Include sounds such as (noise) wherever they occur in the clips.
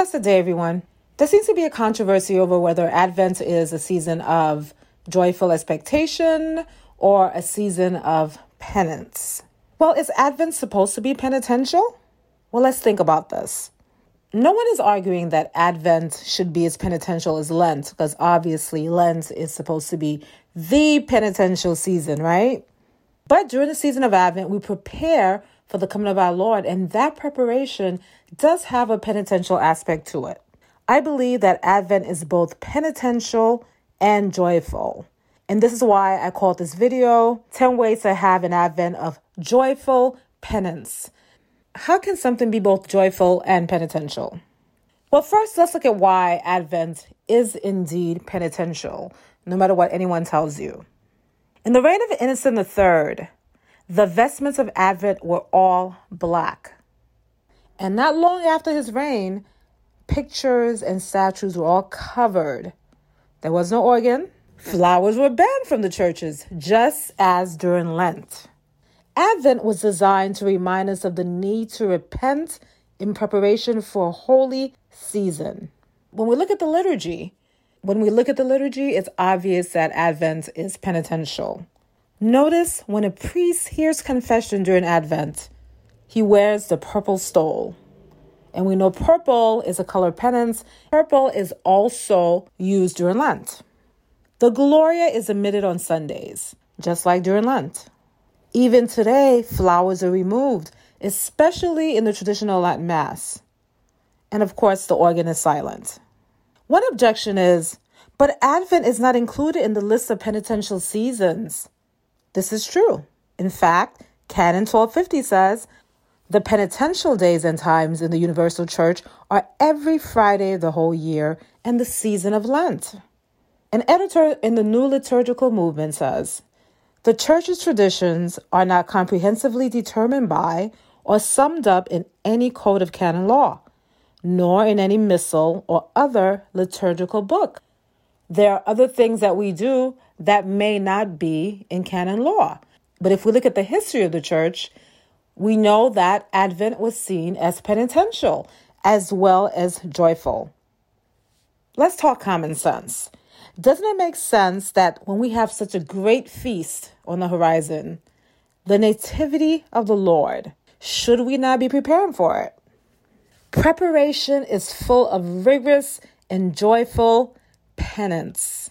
Blessed day, everyone. There seems to be a controversy over whether Advent is a season of joyful expectation or a season of penance. Well, is Advent supposed to be penitential? Well, let's think about this. No one is arguing that Advent should be as penitential as Lent, because obviously Lent is supposed to be the penitential season, right? But during the season of Advent, we prepare for the coming of our Lord, and that preparation does have a penitential aspect to it. I believe that Advent is both penitential and joyful. And this is why I called this video 10 Ways to Have an Advent of Joyful Penance. How can something be both joyful and penitential? Well, first, let's look at why Advent is indeed penitential, no matter what anyone tells you. In the reign of Innocent III, the vestments of Advent were all black. And not long after his reign, pictures and statues were all covered. There was no organ. Flowers were banned from the churches, just as during Lent. Advent was designed to remind us of the need to repent in preparation for a holy season. When we look at the liturgy, when we look at the liturgy, it's obvious that Advent is penitential. Notice when a priest hears confession during Advent, he wears the purple stole. And we know purple is a color of penance. Purple is also used during Lent. The Gloria is emitted on Sundays, just like during Lent. Even today, flowers are removed, especially in the traditional Latin Mass. And of course, the organ is silent. One objection is, but Advent is not included in the list of penitential seasons. This is true. In fact, Canon 1250 says the penitential days and times in the Universal Church are every Friday of the whole year and the season of Lent. An editor in the New Liturgical Movement says the church's traditions are not comprehensively determined by or summed up in any code of canon law, nor in any missal or other liturgical book. There are other things that we do that may not be in canon law. But if we look at the history of the church, we know that Advent was seen as penitential as well as joyful. Let's talk common sense. Doesn't it make sense that when we have such a great feast on the horizon, the nativity of the Lord, should we not be preparing for it? Preparation is full of rigorous and joyful penance.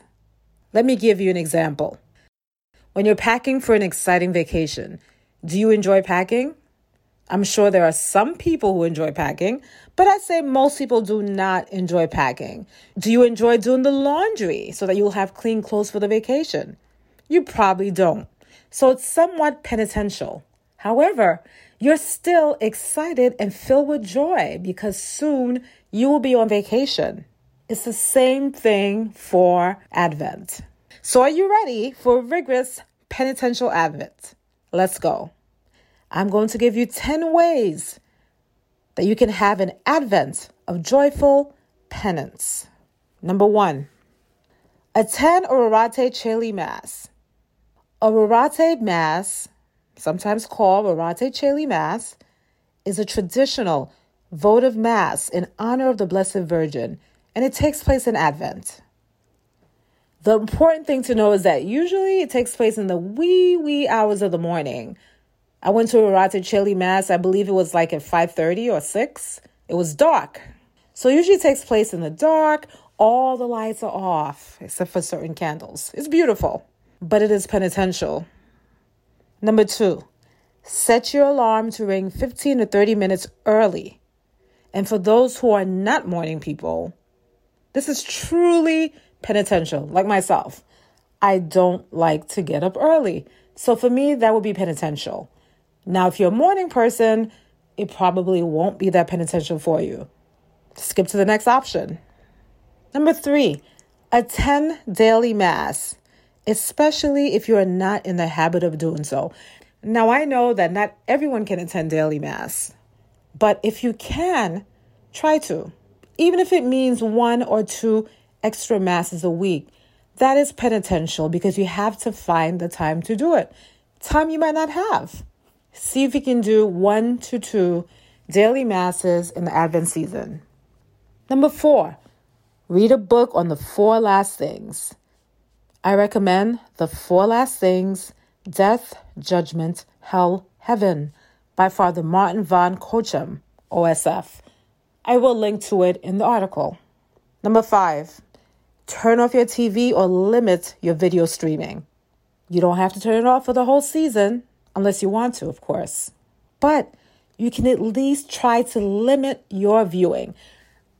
Let me give you an example. When you're packing for an exciting vacation, do you enjoy packing? I'm sure there are some people who enjoy packing, but I'd say most people do not enjoy packing. Do you enjoy doing the laundry so that you'll have clean clothes for the vacation? You probably don't. So it's somewhat penitential. However, you're still excited and filled with joy because soon you will be on vacation. It's the same thing for Advent. So, are you ready for rigorous penitential Advent? Let's go. I'm going to give you 10 ways that you can have an advent of joyful penance. Number one, attend Rorate Coeli Mass. Rorate Mass, sometimes called Rorate Coeli Mass, is a traditional votive mass in honor of the Blessed Virgin, and it takes place in Advent. The important thing to know is that usually it takes place in the wee, wee hours of the morning, I went to Rorate Coeli Mass. I believe it was like at 5:30 or 6. It was dark. So usually takes place in the dark. All the lights are off except for certain candles. It's beautiful, but it is penitential. Number 2. Set your alarm to ring 15 to 30 minutes early. And for those who are not morning people, this is truly penitential, like myself. I don't like to get up early. So for me, that would be penitential. Now, if you're a morning person, it probably won't be that penitential for you. Skip to the next option. Number three, attend daily mass, especially if you are not in the habit of doing so. Now, I know that not everyone can attend daily mass, but if you can, try to. Even if it means one or two extra masses a week, that is penitential because you have to find the time to do it. Time you might not have. See if you can do one to two daily masses in the Advent season. Number four, read a book on the four last things. I recommend The Four Last Things Death, Judgment, Hell, Heaven by Father Martin Van Cochem, OSF. I will link to it in the article. Number five, turn off your TV or limit your video streaming. You don't have to turn it off for the whole season, unless you want to, of course. But you can at least try to limit your viewing.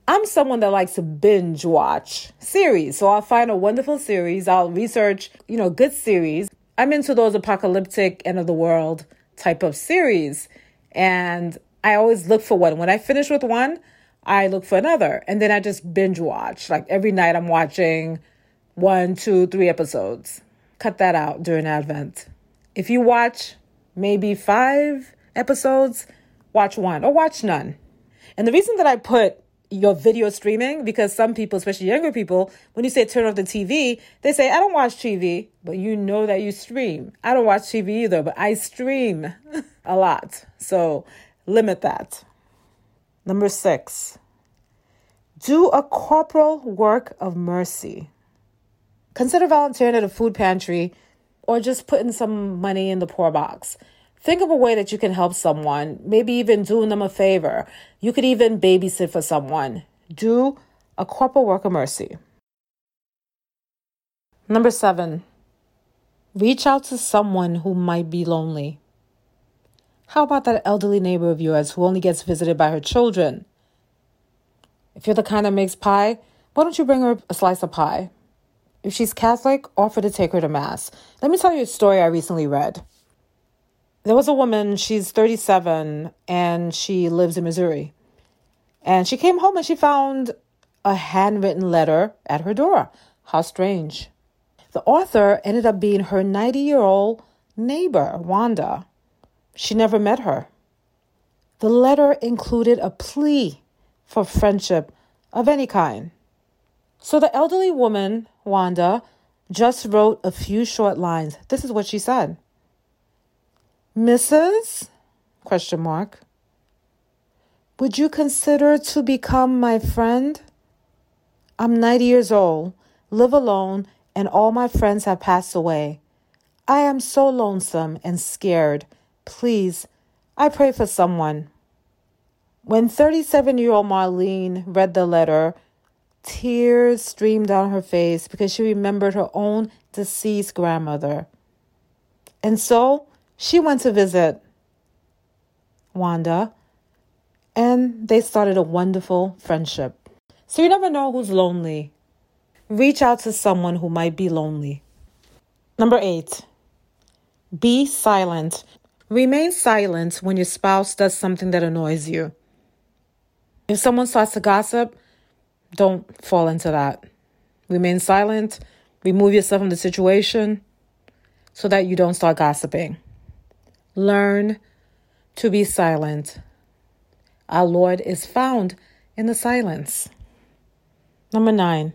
I'm someone that likes to binge watch series. So I'll find a wonderful series. I'll research, you know, good series. I'm into those apocalyptic end of the world type of series. And I always look for one. When I finish with one, I look for another. And then I just binge watch. Like every night I'm watching one, two, three episodes. Cut that out during Advent. If you watch maybe five episodes, watch one or watch none. And the reason that I put your video streaming because some people, especially younger people, when you say turn off the TV, they say, I don't watch TV, but you know that you stream. I don't watch TV either, but I stream (laughs) a lot. So limit that. Number six, do a corporal work of mercy. Consider volunteering at a food pantry or just putting some money in the poor box. Think of a way that you can help someone, maybe even doing them a favor. You could even babysit for someone. Do a corporal work of mercy. Number seven, reach out to someone who might be lonely. How about that elderly neighbor of yours who only gets visited by her children? If you're the kind that makes pie, why don't you bring her a slice of pie? If she's Catholic, offer to take her to Mass. Let me tell you a story I recently read there was a woman, she's 37 and she lives in Missouri. And she came home and she found a handwritten letter at her door. How strange. The author ended up being her 90 year old neighbor, Wanda. She never met her. The letter included a plea for friendship of any kind. So the elderly woman, Wanda, just wrote a few short lines. This is what she said. Mrs. question mark. Would you consider to become my friend? I'm 90 years old, live alone, and all my friends have passed away. I am so lonesome and scared. Please, I pray for someone. When 37 year old Marlene read the letter, tears streamed down her face because she remembered her own deceased grandmother. And so she went to visit Wanda and they started a wonderful friendship. So you never know who's lonely. Reach out to someone who might be lonely. Number eight, be silent. Remain silent when your spouse does something that annoys you. If someone starts to gossip, don't fall into that. Remain silent, remove yourself from the situation so that you don't start gossiping. Learn to be silent. Our Lord is found in the silence. Number nine,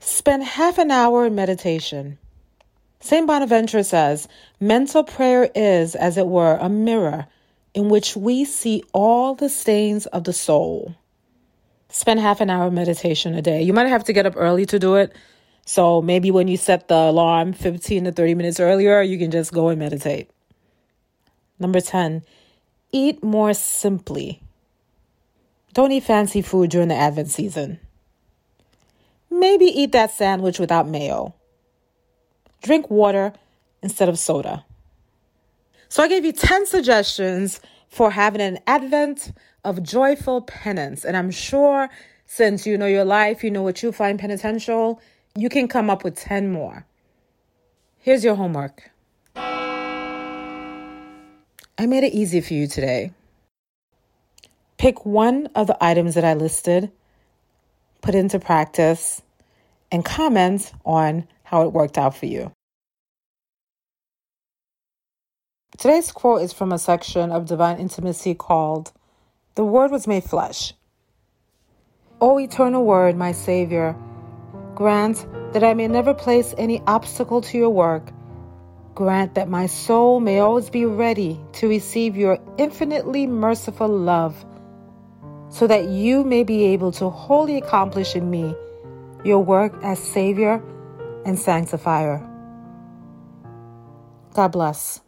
spend half an hour in meditation. St. Bonaventure says, mental prayer is, as it were, a mirror in which we see all the stains of the soul. Spend half an hour meditation a day. You might have to get up early to do it. So maybe when you set the alarm 15 to 30 minutes earlier, you can just go and meditate. Number 10, eat more simply. Don't eat fancy food during the Advent season. Maybe eat that sandwich without mayo. Drink water instead of soda. So I gave you 10 suggestions for having an Advent of joyful penance. And I'm sure since you know your life, you know what you find penitential, you can come up with 10 more. Here's your homework. I made it easy for you today. Pick one of the items that I listed, put into practice, and comment on how it worked out for you. Today's quote is from a section of Divine Intimacy called The Word Was Made Flesh. O eternal Word, my Savior, grant that I may never place any obstacle to your work Grant that my soul may always be ready to receive your infinitely merciful love. so that you may be able to wholly accomplish in me your work as Savior and Sanctifier. God bless.